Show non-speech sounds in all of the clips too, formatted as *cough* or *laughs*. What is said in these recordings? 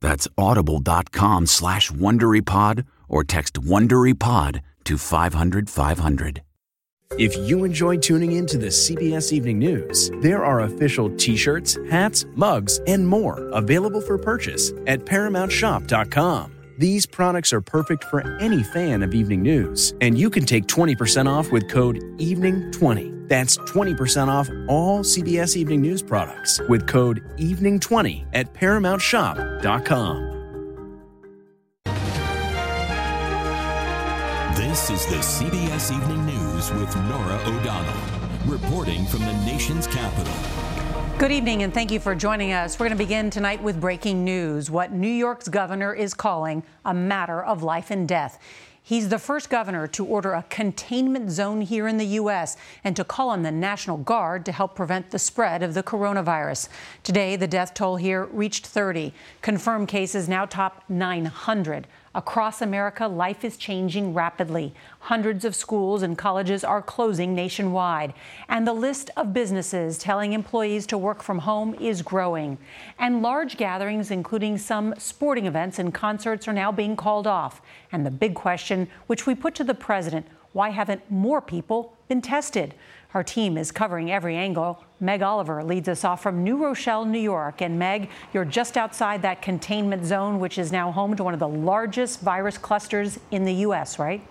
That's audible.com slash WonderyPod or text WonderyPod to 500 500. If you enjoy tuning in to the CBS Evening News, there are official t-shirts, hats, mugs, and more available for purchase at ParamountShop.com. These products are perfect for any fan of evening news, and you can take 20% off with code EVENING20. That's 20% off all CBS Evening News products with code EVENING20 at ParamountShop.com. This is the CBS Evening News with Norah O'Donnell, reporting from the nation's capital. Good evening, and thank you for joining us. We're going to begin tonight with breaking news what New York's governor is calling a matter of life and death. He's the first governor to order a containment zone here in the U.S. and to call on the National Guard to help prevent the spread of the coronavirus. Today, the death toll here reached 30. Confirmed cases now top 900. Across America, life is changing rapidly. Hundreds of schools and colleges are closing nationwide. And the list of businesses telling employees to work from home is growing. And large gatherings, including some sporting events and concerts, are now being called off. And the big question, which we put to the president why haven't more people been tested? Our team is covering every angle. Meg Oliver leads us off from New Rochelle, New York. And Meg, you're just outside that containment zone, which is now home to one of the largest virus clusters in the U.S., right?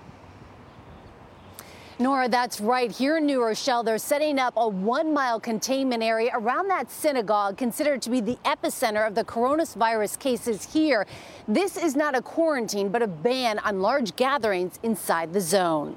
Norah, that's right. Here in New Rochelle, they're setting up a one mile containment area around that synagogue, considered to be the epicenter of the coronavirus cases here. This is not a quarantine, but a ban on large gatherings inside the zone.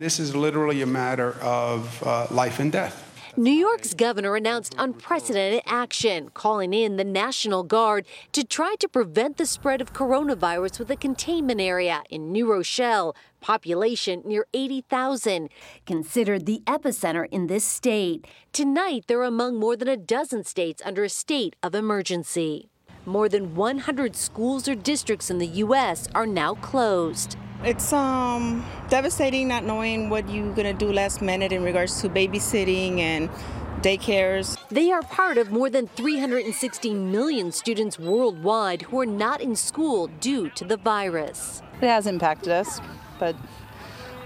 This is literally a matter of uh, life and death. New York's governor announced unprecedented action, calling in the National Guard to try to prevent the spread of coronavirus with a containment area in New Rochelle, population near 80,000, considered the epicenter in this state. Tonight, they're among more than a dozen states under a state of emergency. More than 100 schools or districts in the U.S. are now closed. It's um, devastating not knowing what you're going to do last minute in regards to babysitting and daycares. They are part of more than 360 million students worldwide who are not in school due to the virus. It has impacted us, but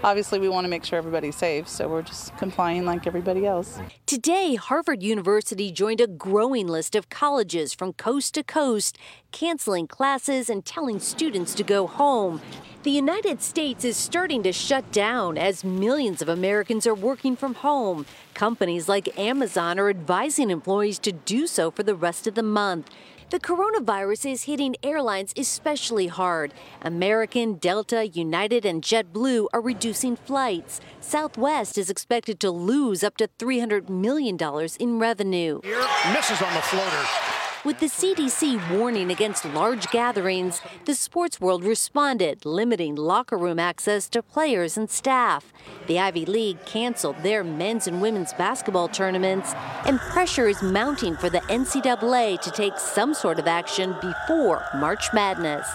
obviously we want to make sure everybody's safe, so we're just complying like everybody else. Today, Harvard University joined a growing list of colleges from coast to coast, canceling classes and telling students to go home. The United States is starting to shut down as millions of Americans are working from home. Companies like Amazon are advising employees to do so for the rest of the month. The coronavirus is hitting airlines especially hard. American, Delta, United, and JetBlue are reducing flights. Southwest is expected to lose up to $300 million in revenue. Here, misses on the floater. With the CDC warning against large gatherings, the sports world responded, limiting locker room access to players and staff. The Ivy League canceled their men's and women's basketball tournaments, and pressure is mounting for the NCAA to take some sort of action before March Madness.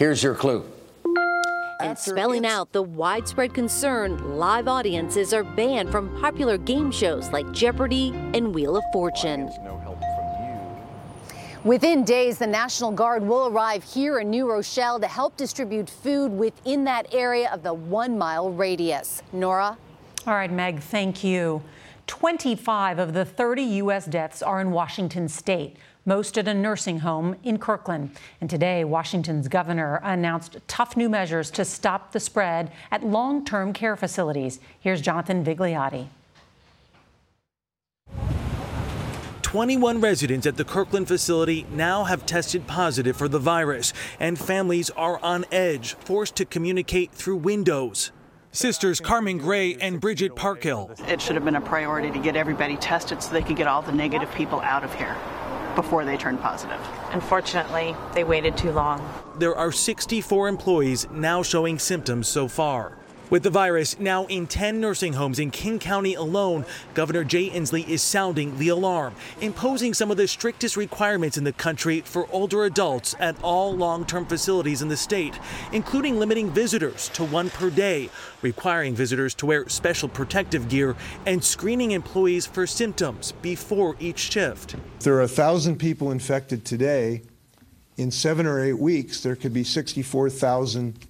Here's your clue. And spelling out the widespread concern, live audiences are banned from popular game shows like Jeopardy and Wheel of Fortune. Within days, the National Guard will arrive here in New Rochelle to help distribute food within that area of the one mile radius. Norah? All right, Meg, thank you. 25 of the 30 U.S. deaths are in Washington state, most at a nursing home in Kirkland. And today, Washington's governor announced tough new measures to stop the spread at long term care facilities. Here's Jonathan Vigliotti. 21 residents at the Kirkland facility now have tested positive for the virus, and families are on edge, forced to communicate through windows. Sisters Carmen Gray and Bridget Parkhill. It should have been a priority to get everybody tested so they could get all the negative people out of here before they turned positive. Unfortunately, they waited too long. There are 64 employees now showing symptoms so far. With the virus now in 10 nursing homes in King County alone, Governor Jay Inslee is sounding the alarm, imposing some of the strictest requirements in the country for older adults at all long term facilities in the state, including limiting visitors to one per day, requiring visitors to wear special protective gear, and screening employees for symptoms before each shift. There are 1,000 people infected today. In seven or eight weeks, there could be 64,000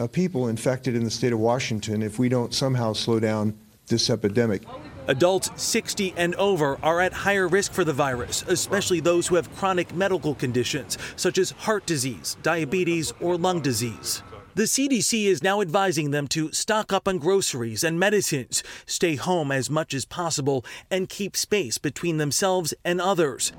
uh, people infected in the state of Washington if we don't somehow slow down this epidemic. Adults 60 and over are at higher risk for the virus, especially those who have chronic medical conditions such as heart disease, diabetes, or lung disease. The CDC is now advising them to stock up on groceries and medicines, stay home as much as possible, and keep space between themselves and others.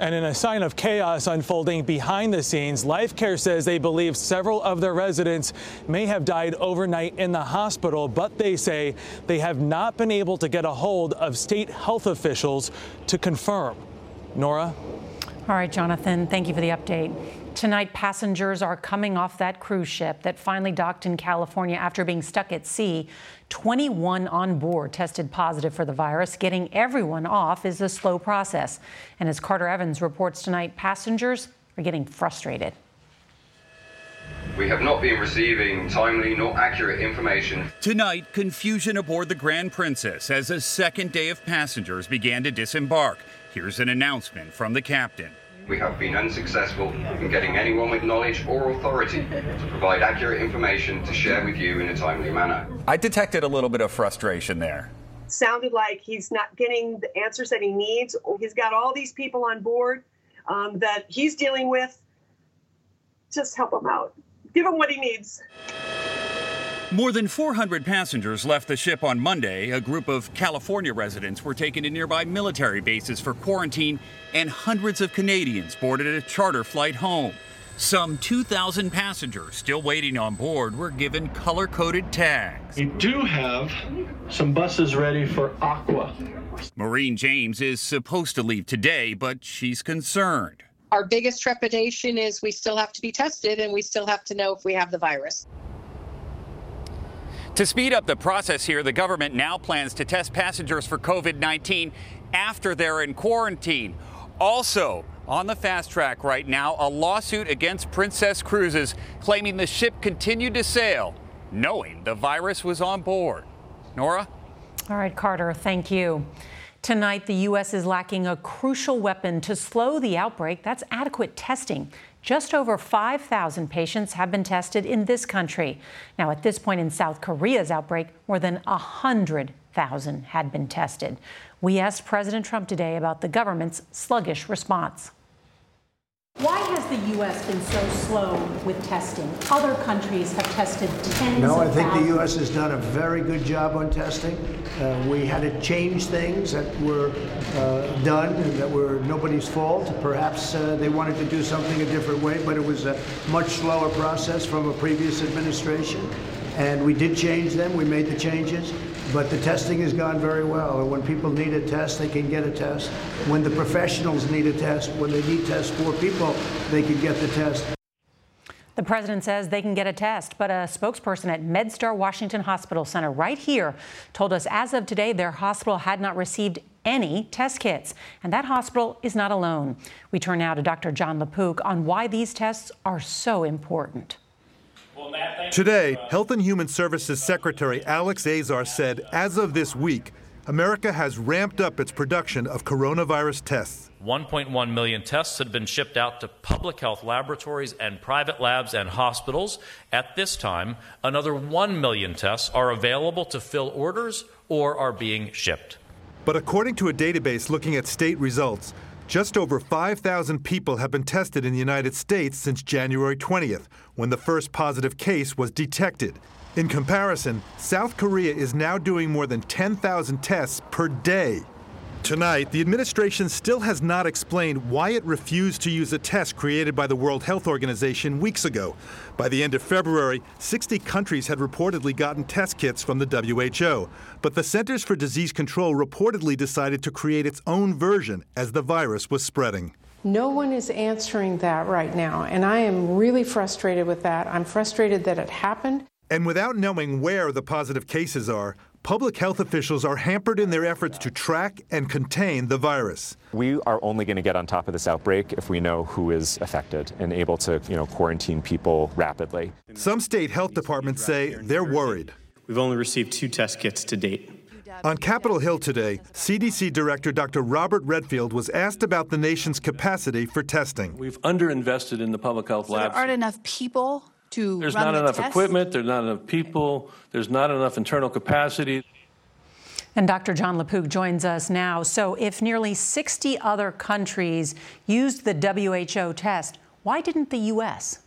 And in a sign of chaos unfolding behind the scenes, Life Care says they believe several of their residents may have died overnight in the hospital, but they say they have not been able to get a hold of state health officials to confirm. Norah? All right, Jonathan, thank you for the update. Tonight, passengers are coming off that cruise ship that finally docked in California after being stuck at sea. 21 on board tested positive for the virus. Getting everyone off is a slow process. And as Carter Evans reports tonight, passengers are getting frustrated. We have not been receiving timely nor accurate information. Tonight, confusion aboard the Grand Princess as a second day of passengers began to disembark. Here's an announcement from the captain. We have been unsuccessful in getting anyone with knowledge or authority to provide accurate information to share with you in a timely manner. I detected a little bit of frustration there. Sounded like he's not getting the answers that he needs. He's got all these people on board um, that he's dealing with. Just help him out. Give him what he needs. More than 400 passengers left the ship on Monday. A group of California residents were taken to nearby military bases for quarantine, and hundreds of Canadians boarded a charter flight home. Some 2,000 passengers still waiting on board were given color coded tags. We do have some buses ready for Aqua. Maureen James is supposed to leave today, but she's concerned. Our biggest trepidation is we still have to be tested and we still have to know if we have the virus. To speed up the process here, the government now plans to test passengers for COVID 19 after they're in quarantine. Also, on the fast track right now, a lawsuit against Princess Cruises claiming the ship continued to sail, knowing the virus was on board. Norah? All right, Carter, thank you. Tonight, the U.S. is lacking a crucial weapon to slow the outbreak. That's adequate testing. Just over 5,000 patients have been tested in this country. Now, at this point in South Korea's outbreak, more than 100,000 had been tested. We asked President Trump today about the government's sluggish response. Why has the U.S. been so slow with testing? Other countries have tested tens No, I think thousands. the U.S. has done a very good job on testing. Uh, we had to change things that were uh, done and that were nobody's fault. Perhaps uh, they wanted to do something a different way, but it was a much slower process from a previous administration. And we did change them. We made the changes. But the testing has gone very well. And when people need a test, they can get a test. When the professionals need a test, when they need tests for people, they can get the test. The president says they can get a test, but a spokesperson at MedStar Washington Hospital Center right here told us as of today their hospital had not received any test kits. And that hospital is not alone. We turn now to Dr. Jon LaPook on why these tests are so important. Today, Health and Human Services Secretary Alex Azar said as of this week, America has ramped up its production of coronavirus tests. 1.1 million tests had been shipped out to public health laboratories and private labs and hospitals. At this time, another 1 million tests are available to fill orders or are being shipped. But according to a database looking at state results, just over 5,000 people have been tested in the United States since January 20th, when the first positive case was detected. In comparison, South Korea is now doing more than 10,000 tests per day. Tonight, the administration still has not explained why it refused to use a test created by the World Health Organization weeks ago. By the end of February, 60 countries had reportedly gotten test kits from the WHO. But the Centers for Disease Control reportedly decided to create its own version as the virus was spreading. No one is answering that right now, and I am really frustrated with that. I'm frustrated that it happened. And without knowing where the positive cases are, public health officials are hampered in their efforts to track and contain the virus. We are only going to get on top of this outbreak if we know who is affected and able to, you know, quarantine people rapidly. Some state health departments say they're worried. We've only received two test kits to date. On Capitol Hill today, CDC Director Dr. Robert Redfield was asked about the nation's capacity for testing. We've underinvested in the public health so labs. There aren't enough people to There's run not the enough tests? equipment, there's not enough people, there's not enough internal capacity. And Dr. Jon LaPook joins us now. So, if nearly 60 other countries used the WHO test, why didn't the U.S.?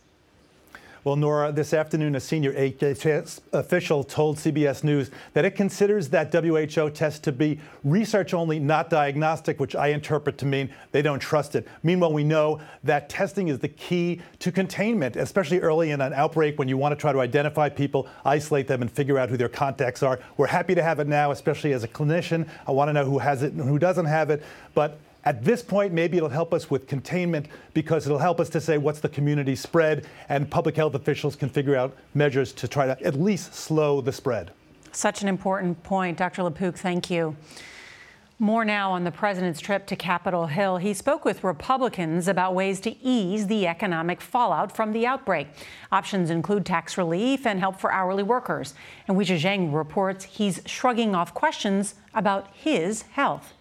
Well, Norah, this afternoon, a senior HHS official told CBS News that it considers that WHO test to be research only, not diagnostic, which I interpret to mean they don't trust it. Meanwhile, we know that testing is the key to containment, especially early in an outbreak when you want to try to identify people, isolate them, and figure out who their contacts are. We're happy to have it now, especially as a clinician. I want to know who has it and who doesn't have it. But at this point, maybe it'll help us with containment because it'll help us to say what's the community spread, and public health officials can figure out measures to try to at least slow the spread. Such an important point. Dr. LaPook, thank you. More now on the president's trip to Capitol Hill. He spoke with Republicans about ways to ease the economic fallout from the outbreak. Options include tax relief and help for hourly workers. And Weijia Jiang reports he's shrugging off questions about his health.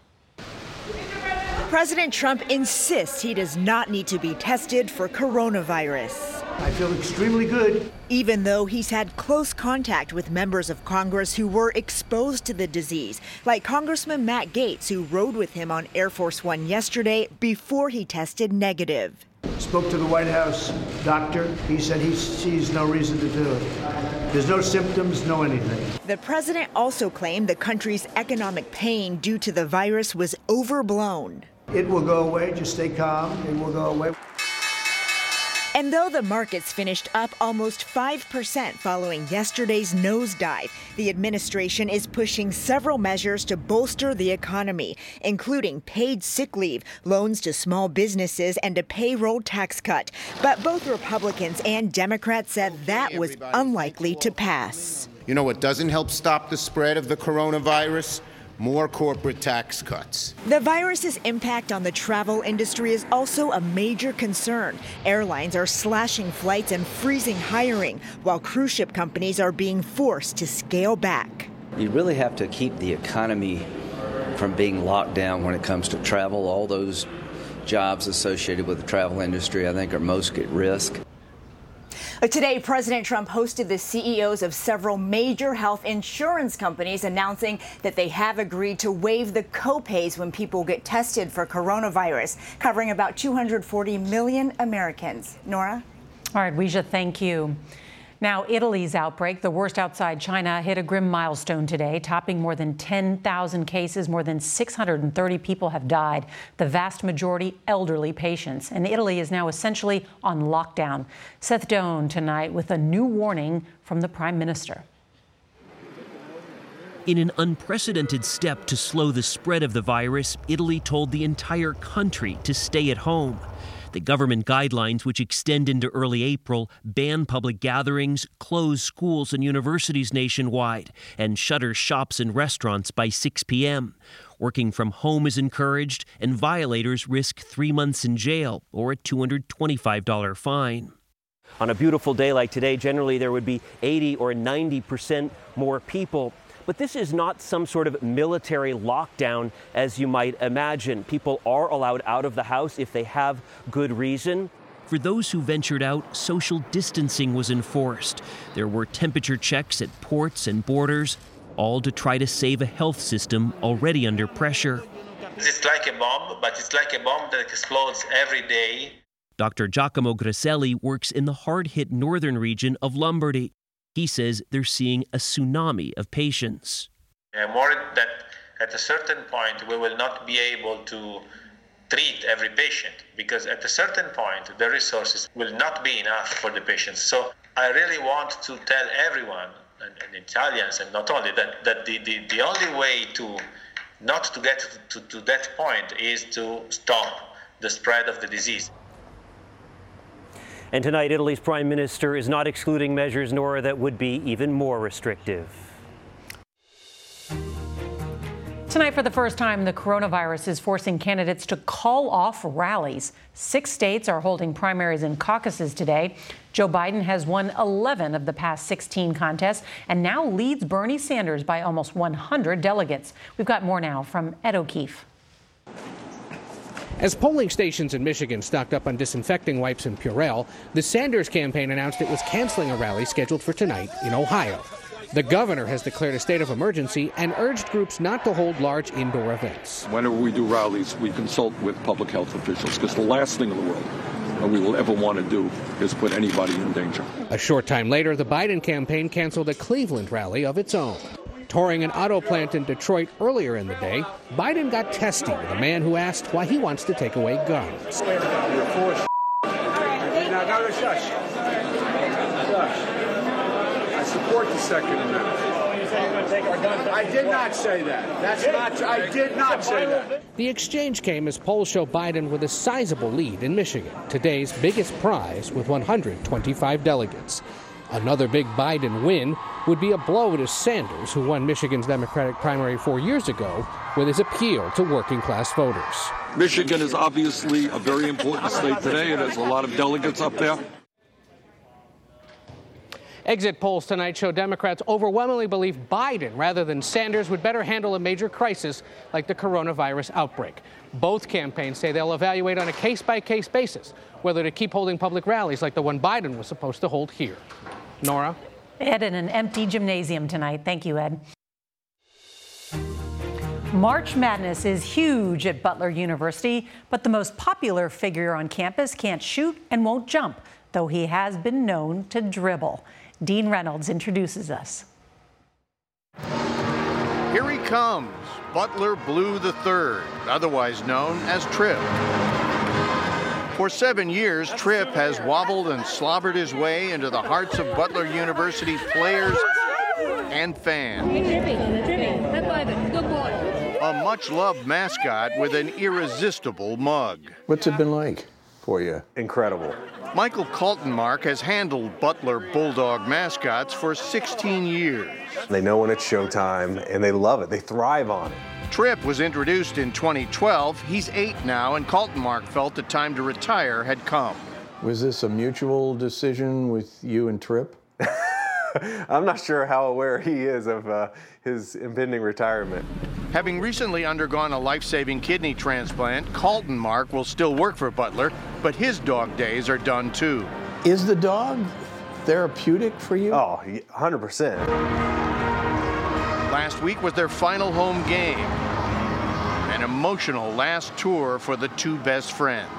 President Trump insists he does not need to be tested for coronavirus. I feel extremely good. Even though he's had close contact with members of Congress who were exposed to the disease, like Congressman Matt Gaetz, who rode with him on Air Force One yesterday before he tested negative. Spoke to the White House doctor. He said he sees no reason to do it. There's no symptoms, no anything. The president also claimed the country's economic pain due to the virus was overblown. It will go away. Just stay calm. It will go away. And though the markets finished up almost 5% following yesterday's nosedive, the administration is pushing several measures to bolster the economy, including paid sick leave, loans to small businesses, and a payroll tax cut. But both Republicans and Democrats said that was unlikely to pass. You know what doesn't help stop the spread of the coronavirus? More corporate tax cuts. The virus's impact on the travel industry is also a major concern. Airlines are slashing flights and freezing hiring, while cruise ship companies are being forced to scale back. You really have to keep the economy from being locked down when it comes to travel. All those jobs associated with the travel industry, I think, are most at risk. Today, President Trump hosted the CEOs of several major health insurance companies announcing that they have agreed to waive the copays when people get tested for coronavirus, covering about 240 million Americans. Norah? All right, Weijia, thank you. Now, Italy's outbreak, the worst outside China, hit a grim milestone today, topping more than 10,000 cases. More than 630 people have died, the vast majority elderly patients. And Italy is now essentially on lockdown. Seth Doane tonight with a new warning from the prime minister. In an unprecedented step to slow the spread of the virus, Italy told the entire country to stay at home. The government guidelines, which extend into early April, ban public gatherings, close schools and universities nationwide, and shutter shops and restaurants by 6 p.m. Working from home is encouraged, and violators risk three months in jail or a $225 fine. On a beautiful day like today, generally there would be 80 or 90 percent more people. But this is not some sort of military lockdown as you might imagine. People are allowed out of the house if they have good reason. For those who ventured out, social distancing was enforced. There were temperature checks at ports and borders, all to try to save a health system already under pressure. It's like a bomb, but it's like a bomb that explodes every day. Dr. Giacomo Grasselli works in the hard hit northern region of Lombardy. He says they're seeing a tsunami of patients. I'm worried that at a certain point we will not be able to treat every patient because at a certain point the resources will not be enough for the patients. So I really want to tell everyone and, and Italians and not only that, that the, the, the only way to not to get to, to that point is to stop the spread of the disease. And tonight, Italy's prime minister is not excluding measures, Norah, that would be even more restrictive. Tonight, for the first time, the coronavirus is forcing candidates to call off rallies. Six states are holding primaries and caucuses today. Joe Biden has won 11 of the past 16 contests and now leads Bernie Sanders by almost 100 delegates. We've got more now from Ed O'Keefe. As polling stations in Michigan stocked up on disinfecting wipes and Purell, the Sanders campaign announced it was canceling a rally scheduled for tonight in Ohio. The governor has declared a state of emergency and urged groups not to hold large indoor events. Whenever we do rallies, we consult with public health officials because the last thing in the world that we will ever want to do is put anybody in danger. A short time later, the Biden campaign canceled a Cleveland rally of its own. Touring an auto plant in Detroit earlier in the day, Biden got testy with a man who asked why he wants to take away guns. I support the Second Amendment. I did not say that. That's not. I did not say that. The exchange came as polls show Biden with a sizable lead in Michigan, today's biggest prize with 125 delegates. Another big Biden win would be a blow to Sanders, who won Michigan's Democratic primary four years ago with his appeal to working class voters. Michigan is obviously a very important state today. It has a lot of delegates up there. Exit polls tonight show Democrats overwhelmingly believe Biden, rather than Sanders, would better handle a major crisis like the coronavirus outbreak. Both campaigns say they'll evaluate on a case by case basis whether to keep holding public rallies like the one Biden was supposed to hold here. Norah? Ed in an empty gymnasium tonight. Thank you, Ed. March Madness is huge at Butler University, but the most popular figure on campus can't shoot and won't jump, though he has been known to dribble. Dean Reynolds introduces us. Here he comes, Butler Blue III, otherwise known as Trip. For seven years, Trip has wobbled and slobbered his way into the hearts of Butler University players and fans. A much loved mascot with an irresistible mug. What's it been like for you? Incredible. Michael Kaltenmark has handled Butler Bulldog mascots for 16 years. They know when it's showtime and they love it, they thrive on it. Trip was introduced in 2012. He's eight now, and Kaltenmark felt the time to retire had come. Was this a mutual decision with you and Trip? *laughs* I'm not sure how aware he is of uh, his impending retirement. Having recently undergone a life saving kidney transplant, Kaltenmark will still work for Butler, but his dog days are done too. Is the dog therapeutic for you? Oh, 100%. Last week was their final home game. An emotional last tour for the two best friends.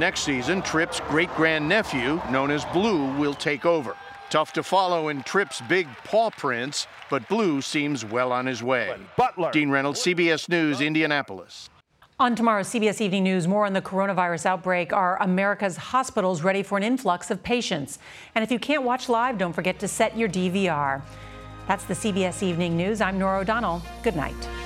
Next season, Trip's great grandnephew, known as Blue, will take over. Tough to follow in Trip's big paw prints, but Blue seems well on his way. Butler. Dean Reynolds, CBS News, Indianapolis. On tomorrow's CBS Evening News, more on the coronavirus outbreak. Are America's hospitals ready for an influx of patients? And if you can't watch live, don't forget to set your DVR. That's the CBS Evening News. I'm Norah O'Donnell. Good night.